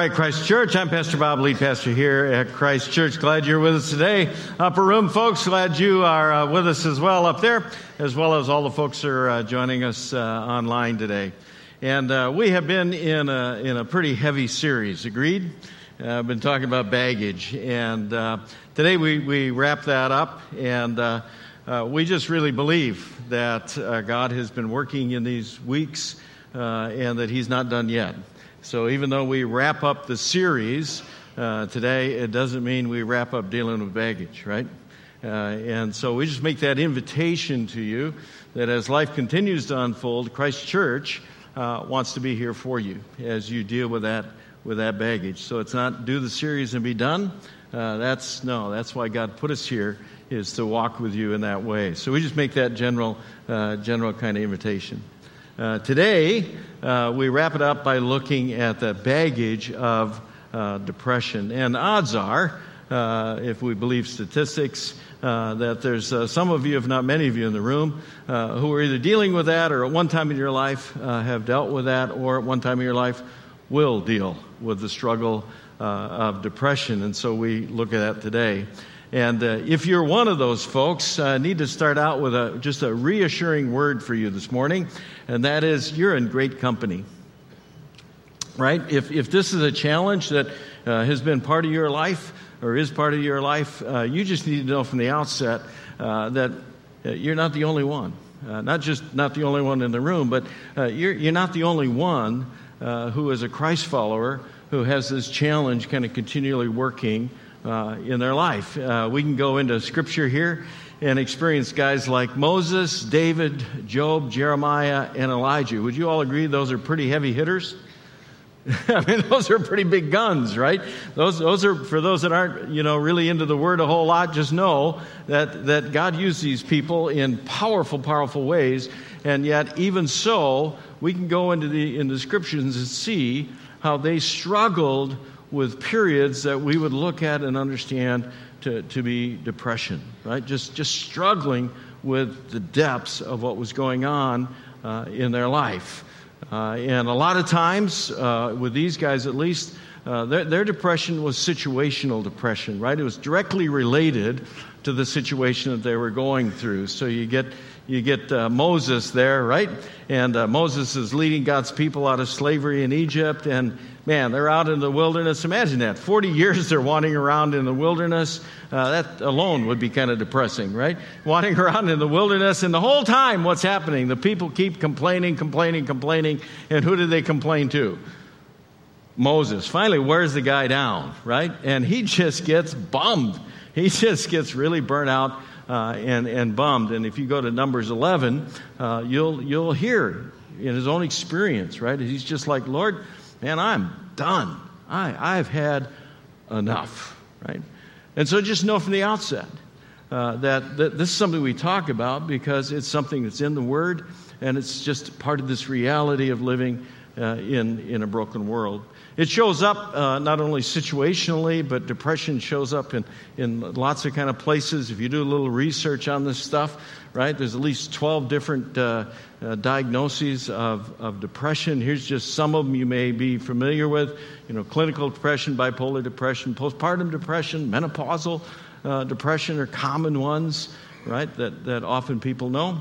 Right, Christ Church. I'm Pastor Bob, lead pastor here at Christ Church. Glad you're with us today. Upper room folks, glad you are uh, with us as well up there, as well as all the folks who are uh, joining us uh, online today. And uh, we have been in a, in a pretty heavy series, agreed? Uh, I've been talking about baggage. And uh, today we, we wrap that up. And we just really believe that God has been working in these weeks and that He's not done yet. So even though we wrap up the series uh, today, it doesn't mean we wrap up dealing with baggage, right? Uh, and so we just make that invitation to you that as life continues to unfold, Christ Church uh, wants to be here for you as you deal with that with that baggage. So it's not do the series and be done. Uh, that's no. That's why God put us here is to walk with you in that way. So we just make that general uh, general kind of invitation. Uh, today, uh, we wrap it up by looking at the baggage of uh, depression. And odds are, uh, if we believe statistics, uh, that there's some of you, if not many of you in the room, who are either dealing with that or at one time in your life have dealt with that, or at one time in your life will deal with the struggle of depression. And so we look at that today. And uh, if you're one of those folks, I uh, need to start out with a, just a reassuring word for you this morning, and that is you're in great company. Right? If, if this is a challenge that uh, has been part of your life or is part of your life, uh, you just need to know from the outset uh, that uh, you're not the only one. not just not the only one in the room, but you're, you're not the only one who is a Christ follower who has this challenge kind of continually working uh, in their life. Uh, we can go into scripture here and experience guys like Moses, David, Job, Jeremiah, and Elijah. Would you all agree those are pretty heavy hitters? I mean, those are pretty big guns, right? Those, those are, for those that aren't, you know, really into the word a whole lot, just know that, that God used these people in powerful, powerful ways. And yet, even so, we can go into the, in the scriptures and see how they struggled with periods that we would look at and understand to, to be depression, right? Just, just struggling with the depths of what was going on uh, in their life. Uh, and a lot of times, uh, with these guys at least, uh, their, their, depression was situational depression, right? It was directly related to the situation that they were going through. So you get you get uh, Moses there, right? And uh, Moses is leading God's people out of slavery in Egypt, and man, they're out in the wilderness. Imagine that. 40 years they're wandering around in the wilderness. Uh, that alone would be kind of depressing, right? Wandering around in the wilderness, and the whole time, what's happening? The people keep complaining, complaining, complaining. And who do they complain to? Moses. Finally, wears the guy down, right? And he just gets bummed. He just gets really burnt out uh, and, and bummed. And if you go to Numbers 11, uh, you'll, you'll hear in his own experience, right? He's just like, Lord, man, I'm done. I, I've had enough, right? And so just know from the outset uh, that, that this is something we talk about because it's something that's in the Word and it's just part of this reality of living uh, in, in a broken world. It shows up uh, not only situationally, but depression shows up in, in lots of kind of places. If you do a little research on this stuff, right, there's at least 12 different uh, uh, diagnoses of, of depression. Here's just some of them you may be familiar with. You know, clinical depression, bipolar depression, postpartum depression, menopausal uh, depression are common ones, right, that, that often people know.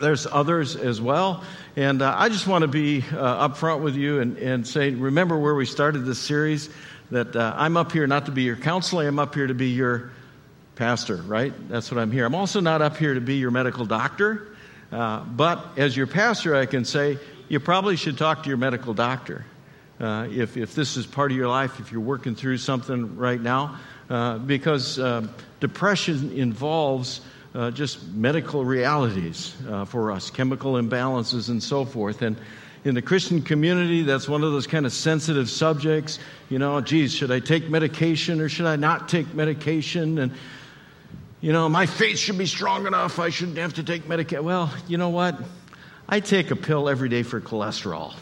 There's others as well. And uh, I just want to be uh, upfront with you and, and say, remember where we started this series, that uh, I'm up here not to be your counselor, I'm up here to be your pastor, right? That's what I'm here. I'm also not up here to be your medical doctor. Uh, but as your pastor, I can say, you probably should talk to your medical doctor. Uh, if, if this is part of your life, if you're working through something right now, uh, because depression involves uh, just medical realities uh, for us, chemical imbalances and so forth. And in the Christian community, that's one of those kind of sensitive subjects. You know, geez, should I take medication or should I not take medication? And, you know, my faith should be strong enough. I shouldn't have to take medication. Well, you know what? I take a pill every day for cholesterol,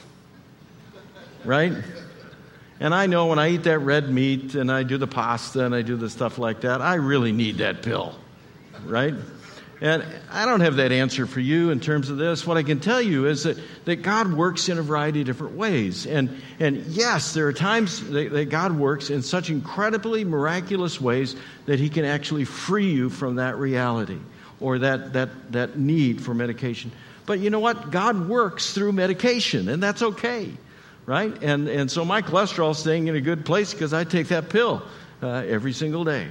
right? And I know when I eat that red meat and I do the pasta and I do the stuff like that, I really need that pill right? And I don't have that answer for you in terms of this. What I can tell you is that, that God works in a variety of different ways. And, and yes, there are times that, that God works in such incredibly miraculous ways that He can actually free you from that reality or that, that, that need for medication. But you know what? God works through medication, and that's okay, right? And, and so my cholesterol is staying in a good place because I take that pill uh, every single day.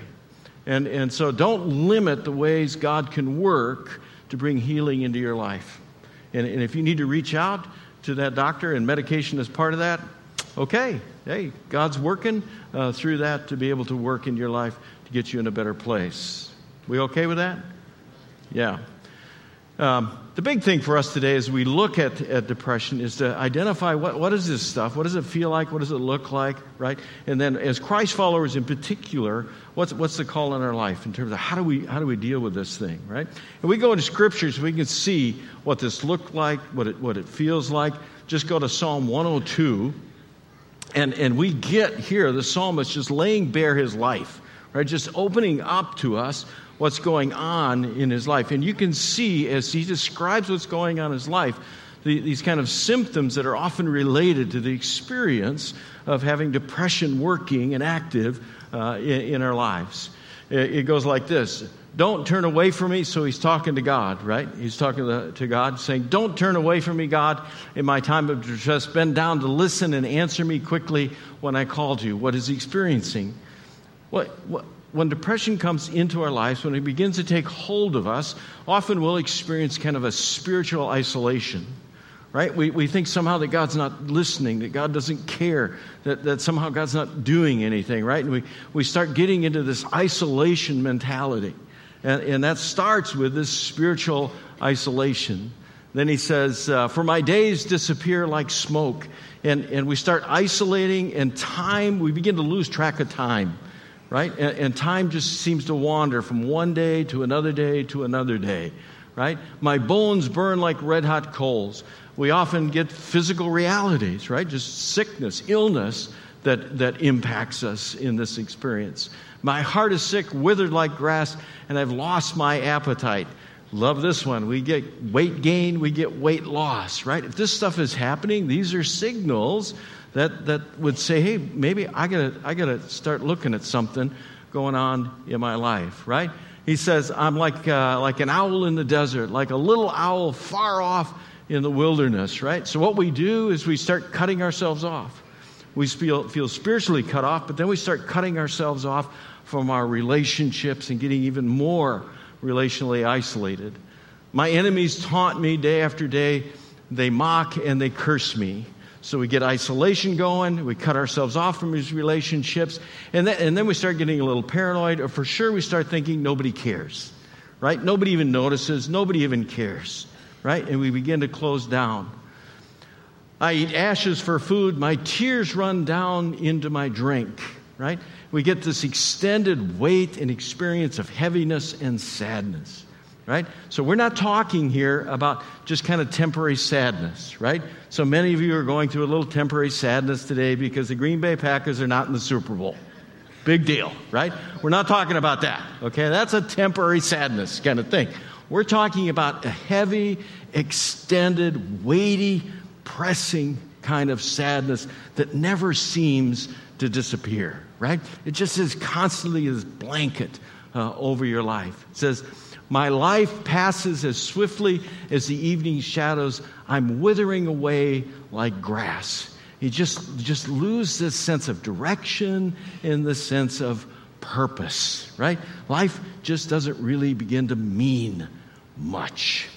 And, and so don't limit the ways God can work to bring healing into your life. And, and if you need to reach out to that doctor and medication is part of that, okay. Hey, God's working uh, through that to be able to work in your life to get you in a better place. We okay with that? Yeah. Um, the big thing for us today as we look at, at depression is to identify what, what is this stuff? What does it feel like? What does it look like? Right? And then, as Christ followers in particular, what's, what's the call in our life in terms of how do, we, how do we deal with this thing? Right? And we go into scriptures, we can see what this looked like, what it, what it feels like. Just go to Psalm 102, and, and we get here the psalmist just laying bare his life, right? Just opening up to us what's going on in his life. And you can see as he describes what's going on in his life, the, these kind of symptoms that are often related to the experience of having depression working and active uh, in, in, our lives. It, it, goes like this Don't turn away from me. So he's talking to God, right? He's talking to, to God, saying, Don't turn away from me, God, in my time of distress. Bend down to listen and answer me quickly when I called you. What is he experiencing? What, what, when depression comes into our lives, when it begins to take hold of us, often we'll experience kind of a spiritual isolation, right? We, we think somehow that God's not listening, that God doesn't care, that, that somehow God's not doing anything, right? And we, we start getting into this isolation mentality. And, and that starts with this spiritual isolation. Then he says, uh, For my days disappear like smoke. And, and we start isolating, and time, we begin to lose track of time right? And, and, time just seems to wander from one day to another day to another day, right? My bones burn like red hot coals. We often get physical realities, right? Just sickness, illness that, that impacts us in this experience. My heart is sick, withered like grass, and I've lost my appetite. Love this one. We get weight gain, we get weight loss, right? If this stuff is happening, these are signals that, that would say, hey, maybe I gotta, I gotta start looking at something going on in my life, right? He says, I'm like, uh, like an owl in the desert, like a little owl far off in the wilderness, right? So what we do is we start cutting ourselves off. We feel, feel spiritually cut off, but then we start cutting ourselves off from our relationships and getting even more relationally isolated. My enemies taunt me day after day. They mock and they curse me. So we get isolation going, we cut ourselves off from these relationships, and then, and then we start getting a little paranoid, or for sure we start thinking nobody cares, right? Nobody even notices, nobody even cares, right? And we begin to close down. I eat ashes for food, my tears run down into my drink, right? We get this extended weight and experience of heaviness and sadness right? So we're not talking here about just kind of temporary sadness, right? So many of you are going through a little temporary sadness today because the Green Bay Packers are not in the Super Bowl. Big deal, right? We're not talking about that, okay? That's a temporary sadness kind of thing. We're talking about a heavy, extended, weighty, pressing kind of sadness that never seems to disappear, right? It just is constantly this blanket uh, over your life. It says, my life passes as swiftly as the evening shadows. I'm withering away like grass. You just, just lose this sense of direction in the sense of purpose, right? Life just doesn't really begin to mean much.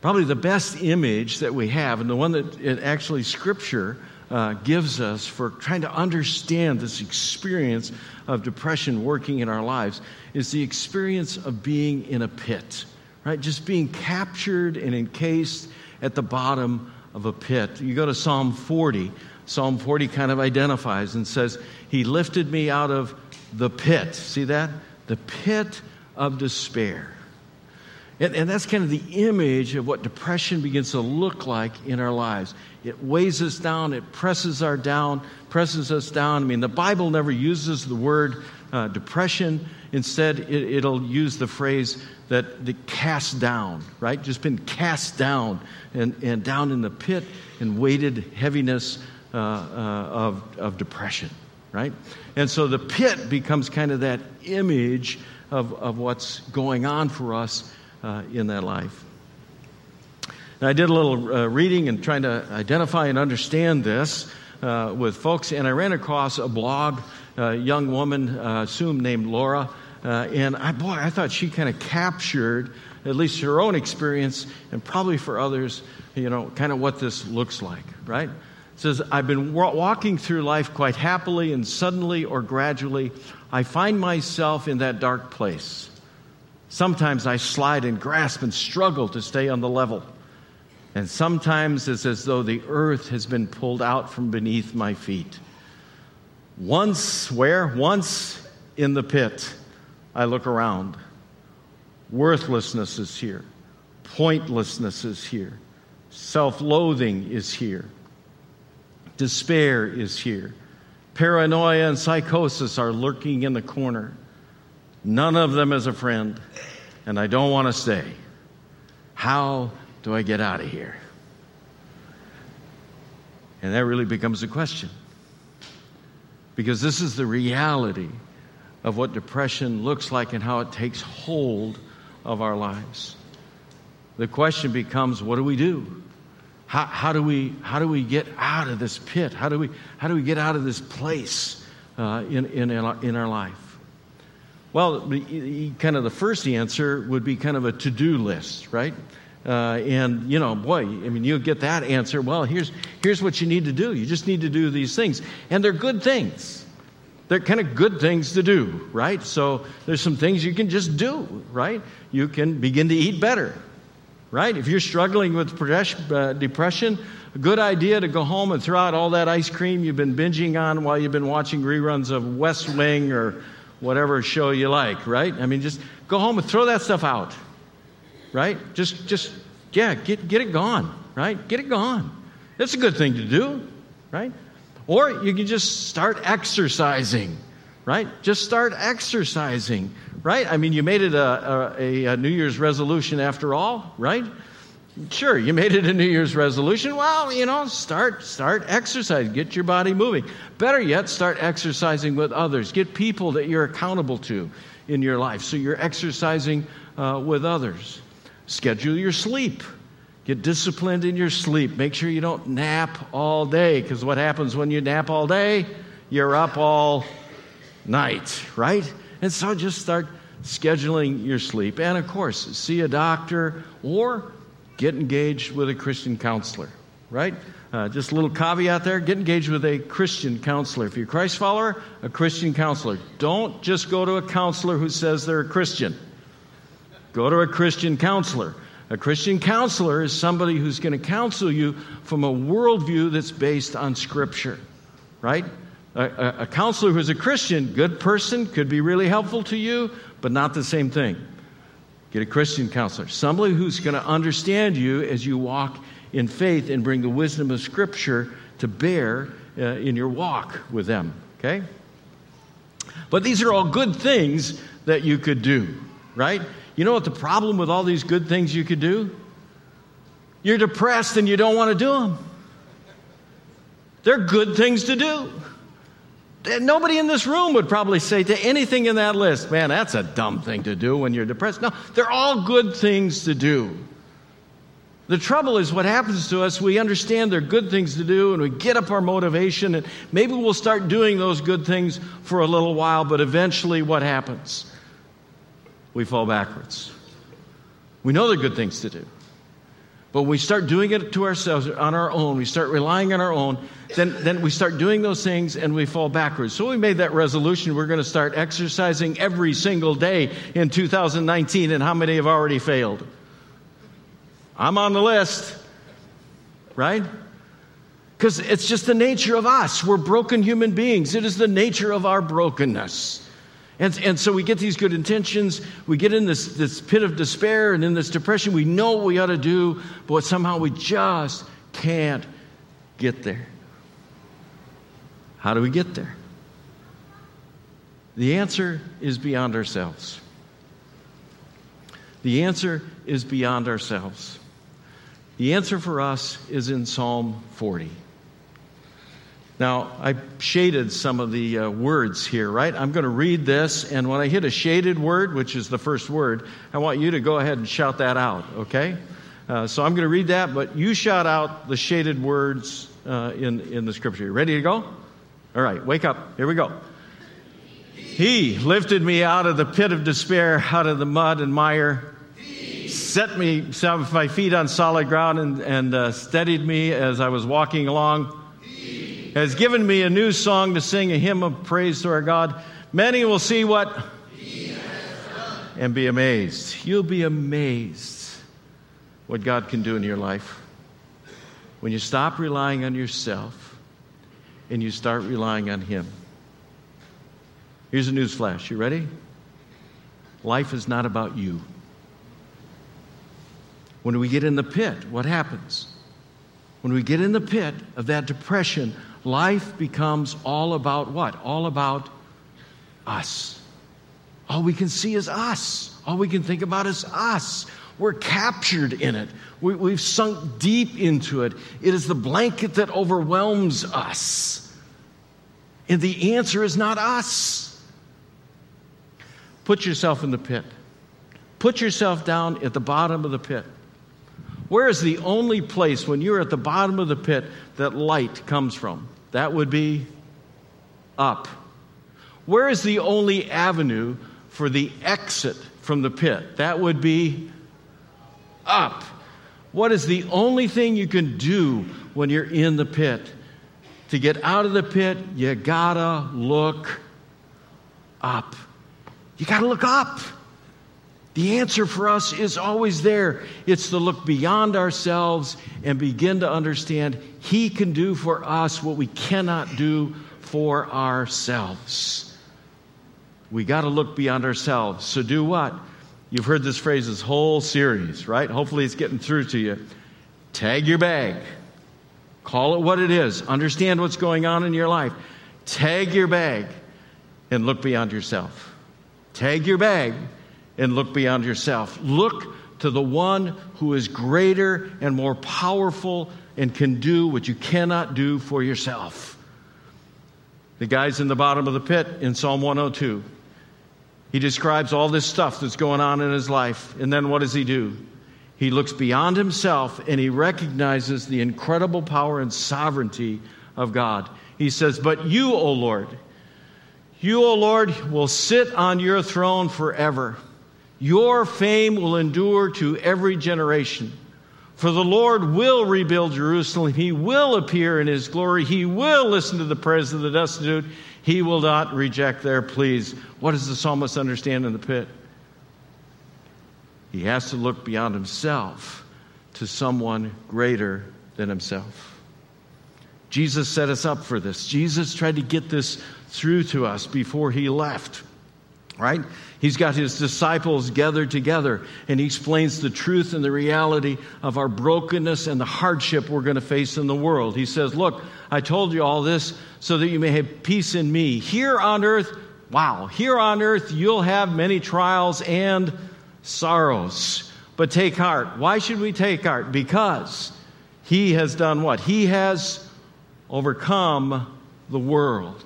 Probably the best image that we have, and the one that actually Scripture uh, gives us for trying to understand this experience of depression working in our lives is the experience of being in a pit, right? Just being captured and encased at the bottom of a pit. You go to Psalm 40. Psalm 40 kind of identifies and says, He lifted me out of the pit. See that? The pit of despair. And, and, that's kind of the image of what depression begins to look like in our lives. It weighs us down, it presses our down, presses us down. I mean, the Bible never uses the word uh, depression Instead, it, will use the phrase that the cast down, right? Just been cast down and, and down in the pit and weighted heaviness uh, uh, of, of depression, right? And so the pit becomes kind of that image of, of what's going on for us uh, in that life. I did a little uh, reading and trying to identify and understand this uh, with folks, and I ran across a blog, a young woman, uh, assumed named Laura, uh, and I, boy, I thought she kind of captured at least her own experience, and probably for others, you know, kind of what this looks like, right? It says, I've been walking through life quite happily, and suddenly or gradually, I find myself in that dark place. Sometimes I slide and grasp and struggle to stay on the level. And sometimes it's as though the earth has been pulled out from beneath my feet. Once, where? Once in the pit, I look around. Worthlessness is here, pointlessness is here, self loathing is here, despair is here, paranoia and psychosis are lurking in the corner. None of them is a friend, and I don't want to stay. How do I get out of here? And that really becomes a question. Because this is the reality of what depression looks like and how it takes hold of our lives. The question becomes what do we do? How, how, do, we, how do we get out of this pit? How do we, how do we get out of this place uh, in, in, in our life? Well, kind of the first answer would be kind of a to do list, right? Uh, and, you know, boy, I mean, you'll get that answer. Well, here's, here's what you need to do. You just need to do these things. And they're good things. They're kind of good things to do, right? So there's some things you can just do, right? You can begin to eat better, right? If you're struggling with uh, depression, a good idea to go home and throw out all that ice cream you've been binging on while you've been watching reruns of West Wing or whatever show you like, right? I mean, just go home and throw that stuff out right? Just, just, yeah, get, get it gone, right? Get it gone. That's a good thing to do, right? Or you can just start exercising, right? Just start exercising, right? I mean, you made it a, a, a, New Year's resolution after all, right? Sure, you made it a New Year's resolution. Well, you know, start start exercise. Get your body moving. Better yet, start exercising with others. Get people that you're accountable to in your life. So you're exercising uh, with others. Schedule your sleep. Get disciplined in your sleep. Make sure you don't nap all day, because what happens when you nap all day? You're up all night, right? And so just start scheduling your sleep. And of course, see a doctor or get engaged with a Christian counselor, right? Uh, just a little caveat there get engaged with a Christian counselor. If you're a Christ follower, a Christian counselor. Don't just go to a counselor who says they're a Christian. Go to a Christian counselor. A Christian counselor is somebody who's going to counsel you from a worldview that's based on Scripture, right? A, a, a, counselor who's a Christian, good person, could be really helpful to you, but not the same thing. Get a Christian counselor, somebody who's going to understand you as you walk in faith and bring the wisdom of Scripture to bear uh, in your walk with them, okay? But these are all good things that you could do, right? You know what the problem with all these good things you could do? You're depressed and you don't want to do them. They're good things to do. Nobody in this room would probably say to anything in that list, man, that's a dumb thing to do when you're depressed. No, they're all good things to do. The trouble is, what happens to us, we understand they're good things to do and we get up our motivation, and maybe we'll start doing those good things for a little while, but eventually what happens? we fall backwards. We know they're good things to do. But we start doing it to ourselves on our own, we start relying on our own, then, then we start doing those things and we fall backwards. So we made that resolution. We're going to start exercising every single day in 2019. And how many have already failed? I'm on the list, right? Because it's just the nature of us. We're broken human beings, it is the nature of our brokenness. And, and so we get these good intentions, we get in this, this pit of despair and in this depression. We know what we ought to do, but somehow we just can't get there. How do we get there? The answer is beyond ourselves. The answer is beyond ourselves. The answer for us is in Psalm 40. Now, I shaded some of the uh, words here, right? I'm going to read this, and when I hit a shaded word, which is the first word, I want you to go ahead and shout that out, okay? Uh, so I'm going to read that, but you shout out the shaded words uh, in, in the scripture. You ready to go? All right, wake up. Here we go. He lifted me out of the pit of despair, out of the mud and mire, set me, set my feet on solid ground, and, and uh, steadied me as I was walking along has given me a new song to sing, a hymn of praise to our God. Many will see what? And be amazed. You'll be amazed what God can do in your life. When you stop relying on yourself and you start relying on Him. Here's a news flash. You ready? Life is not about you. When we get in the pit, what happens? When we get in the pit of that depression, life becomes all about what? All about us. All we can see is us. All we can think about is us. We're captured in it. We, have sunk deep into it. It is the blanket that overwhelms us. And the answer is not us. Put yourself in the pit. Put yourself down at the bottom of the pit. Where is the only place when you're at the bottom of the pit that light comes from? That would be up. Where is the only avenue for the exit from the pit? That would be up. What is the only thing you can do when you're in the pit? To get out of the pit, you gotta look up. You gotta look up. The answer for us is always there. It's to look beyond ourselves and begin to understand He can do for us what we cannot do for ourselves. We got to look beyond ourselves. So, do what? You've heard this phrase this whole series, right? Hopefully, it's getting through to you. Tag your bag. Call it what it is. Understand what's going on in your life. Tag your bag and look beyond yourself. Tag your bag and look beyond yourself. Look to the one who is greater and more powerful and can do what you cannot do for yourself. The guy's in the bottom of the pit in Psalm 102. He describes all this stuff that's going on in his life. And then what does he do? He looks beyond himself and he recognizes the incredible power and sovereignty of God. He says, But you, O Lord, you, O Lord, will sit on your throne forever. Your fame will endure to every generation. For the Lord will rebuild Jerusalem. He will appear in his glory. He will listen to the prayers of the destitute. He will not reject their pleas. What does the psalmist understand in the pit? He has to look beyond himself to someone greater than himself. Jesus set us up for this. Jesus tried to get this through to us before he left right? He's got his disciples gathered together and he explains the truth and the reality of our brokenness and the hardship we're going to face in the world. He says, Look, I told you all this so that you may have peace in me. Here on earth, wow, here on earth you'll have many trials and sorrows. But take heart. Why should we take heart? Because he has done what? He has overcome the world.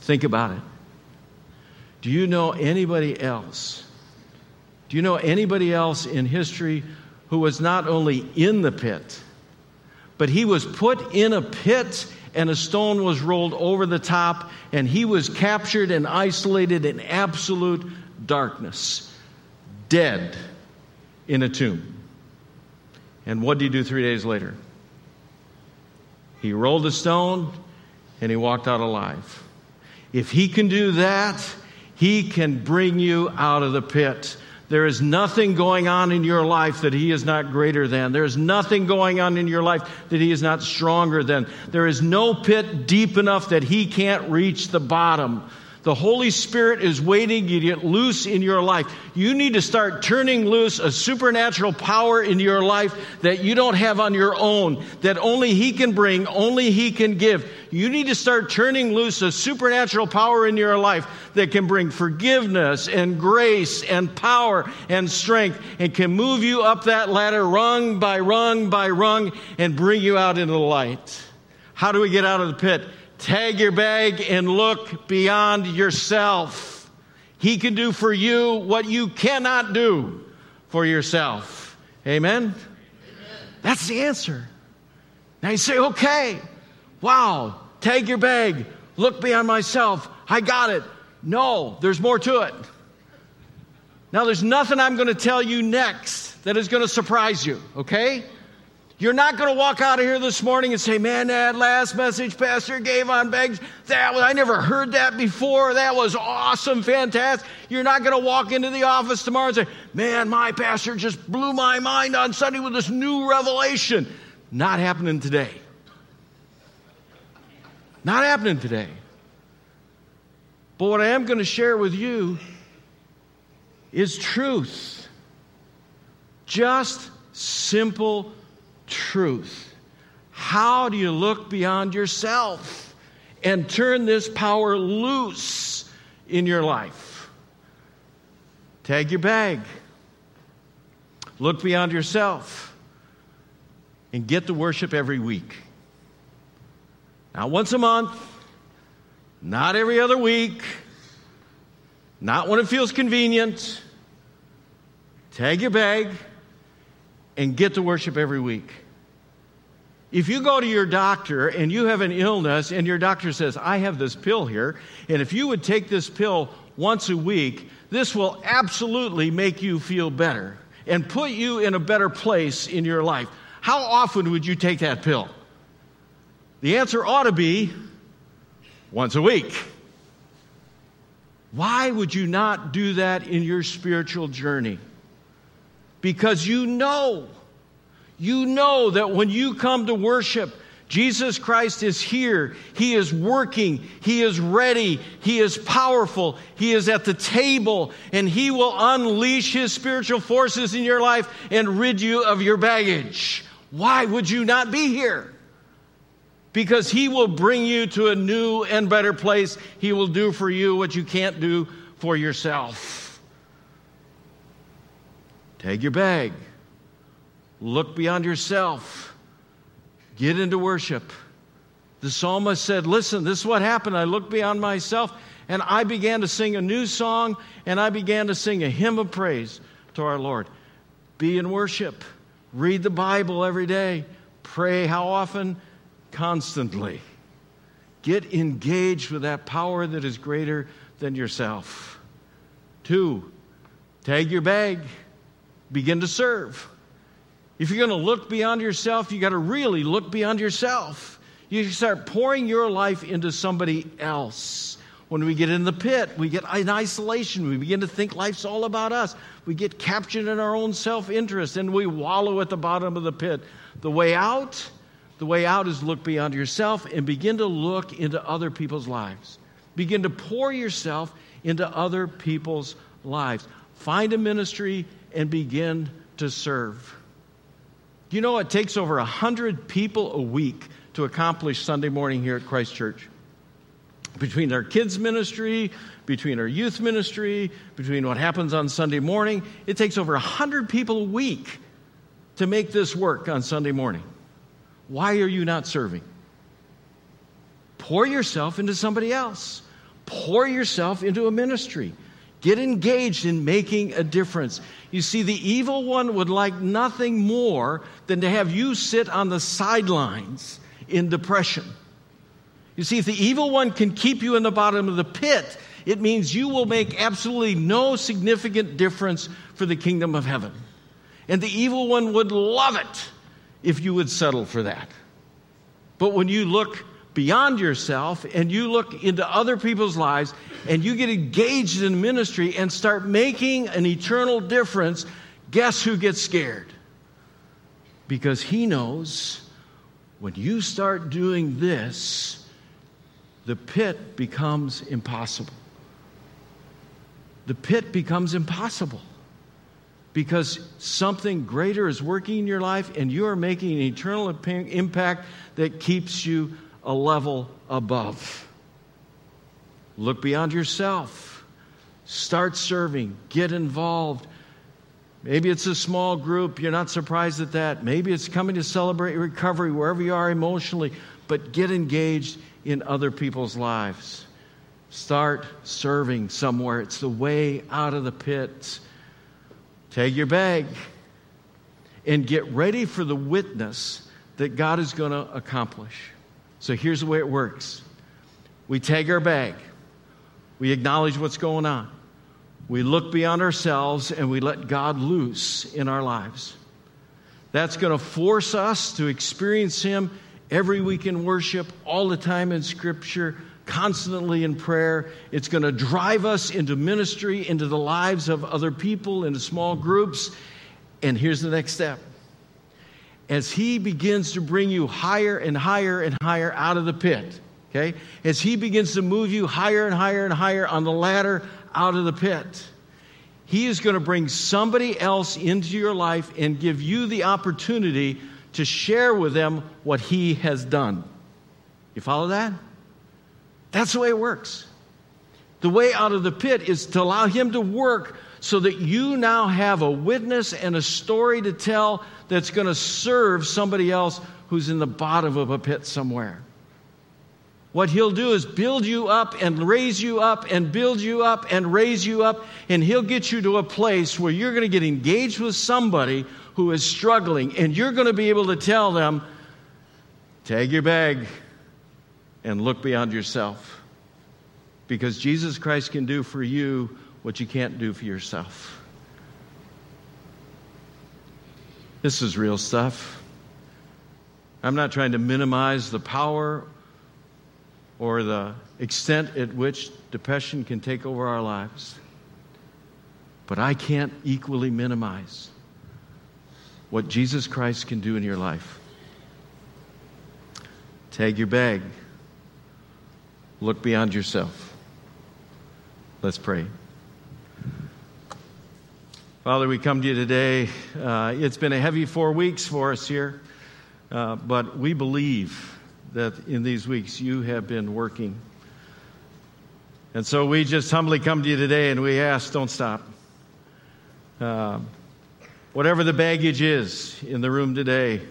Think about it. Do you know anybody else? Do you know anybody else in history who was not only in the pit, but he was put in a pit and a stone was rolled over the top, and he was captured and isolated in absolute darkness, dead in a tomb. And what did he do three days later? He rolled a stone and he walked out alive. If he can do that, he can bring you out of the pit. There is nothing going on in your life that He is not greater than. There is nothing going on in your life that He is not stronger than. There is no pit deep enough that He can't reach the bottom. The Holy Spirit is waiting to get loose in your life. You need to start turning loose a supernatural power in your life that you don't have on your own, that only He can bring, only He can give. You need to start turning loose a supernatural power in your life that can bring forgiveness and grace and power and strength and can move you up that ladder rung by rung by rung and bring you out into the light. How do we get out of the pit? Tag your bag and look beyond yourself. He can do for you what you cannot do for yourself. Amen? Amen? That's the answer. Now you say, okay, wow, tag your bag, look beyond myself. I got it. No, there's more to it. Now, there's nothing I'm going to tell you next that is going to surprise you, okay? You're not going to walk out of here this morning and say, man, that last message Pastor gave on begs, that was, I never heard that before. That was awesome, fantastic. You're not going to walk into the office tomorrow and say, man, my pastor just blew my mind on Sunday with this new revelation. Not happening today. Not happening today. But what I am going to share with you is truth. Just simple truth. How do you look beyond yourself and turn this power loose in your life? Tag your bag. Look beyond yourself and get to worship every week. Not once a month, not every other week, not when it feels convenient. Tag your bag and get to worship every week. If you go to your doctor and you have an illness and your doctor says, I have this pill here, and if you would take this pill once a week, this will absolutely make you feel better and put you in a better place in your life. How often would you take that pill? The answer ought to be once a week. Why would you not do that in your spiritual journey? Because you know, you know that when you come to worship, Jesus Christ is here. He is working. He is ready. He is powerful. He is at the table, and He will unleash His spiritual forces in your life and rid you of your baggage. Why would you not be here? Because He will bring you to a new and better place. He will do for you what you can't do for yourself. Take your bag. Look beyond yourself. Get into worship. The psalmist said, Listen, this is what happened. I looked beyond myself and I began to sing a new song and I began to sing a hymn of praise to our Lord. Be in worship. Read the Bible every day. Pray how often? Constantly. Get engaged with that power that is greater than yourself. Two, tag your bag begin to serve. If you're going to look beyond yourself, you got to really look beyond yourself. You start pouring your life into somebody else. When we get in the pit, we get in isolation. We begin to think life's all about us. We get captured in our own self interest and we wallow at the bottom of the pit. The way out, the way out is look beyond yourself and begin to look into other people's lives. Begin to pour yourself into other people's lives. Find a ministry and begin to serve. You know, it takes over 100 people a week to accomplish Sunday morning here at Christ Church. Between our kids' ministry, between our youth ministry, between what happens on Sunday morning, it takes over 100 people a week to make this work on Sunday morning. Why are you not serving? Pour yourself into somebody else. Pour yourself into a ministry. Get engaged in making a difference. You see, the evil one would like nothing more than to have you sit on the sidelines in depression. You see, if the evil one can keep you in the bottom of the pit, it means you will make absolutely no significant difference for the kingdom of heaven. And the evil one would love it if you would settle for that. But when you look beyond yourself and you look into other people's lives and you get engaged in ministry and start making an eternal difference, guess who gets scared? Because he knows when you start doing this, the pit becomes impossible. the pit becomes impossible because something greater is working in your life and you are making an eternal impact that keeps you a level above. Look beyond yourself. Start serving. Get involved. Maybe it's a small group. You're not surprised at that. Maybe it's coming to celebrate recovery wherever you are emotionally, but get engaged in other people's lives. Start serving somewhere. It's the way out of the pits. Take your bag and get ready for the witness that God is going to accomplish. So here's the way it works we take our bag, we acknowledge what's going on, we look beyond ourselves, and we let God loose in our lives. That's going to force us to experience Him every week in worship, all the time in Scripture, constantly in prayer. It's going to drive us into ministry, into the lives of other people, into small groups. And here's the next step. As He begins to bring you higher and higher and higher out of the pit, okay? As He begins to move you higher and higher and higher on the ladder out of the pit, He is going to bring somebody else into your life and give you the opportunity to share with them what He has done. You follow that? That's the way it works. The way out of the pit is to allow Him to work so that you now have a witness and a story to tell that's going to serve somebody else who's in the bottom of a pit somewhere. What he'll do is build you up and raise you up and build you up and raise you up, and he'll get you to a place where you're going to get engaged with somebody who is struggling, and you're going to be able to tell them, Tag your bag and look beyond yourself. Because Jesus Christ can do for you what you can't do for yourself. This is real stuff. I'm not trying to minimize the power or the extent at which depression can take over our lives. But I can't equally minimize what Jesus Christ can do in your life. Tag your bag. Look beyond yourself. Let's pray. Father, we come to you today. Uh, it's been a heavy four weeks for us here, uh, but we believe that in these weeks you have been working. And so we just humbly come to you today and we ask, don't stop. Uh, whatever the baggage is in the room today,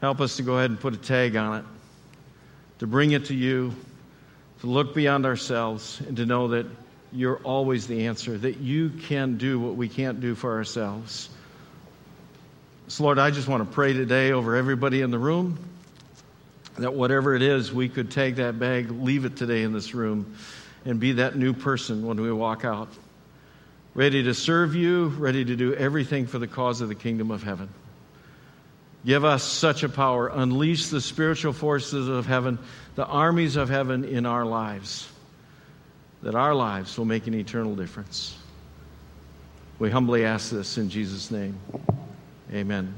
help us to go ahead and put a tag on it, to bring it to you to look beyond ourselves and to know that you're always the answer, that you can do what we can't do for ourselves. So, Lord, I just want to pray today over everybody in the room that whatever it is, we could take that bag, leave it today in this room, and be that new person when we walk out. Ready to serve you, ready to do everything for the cause of the kingdom of heaven. Give us such a power. Unleash the spiritual forces of heaven, the armies of heaven in our lives, that our lives will make an eternal difference. We humbly ask this in Jesus' name. Amen.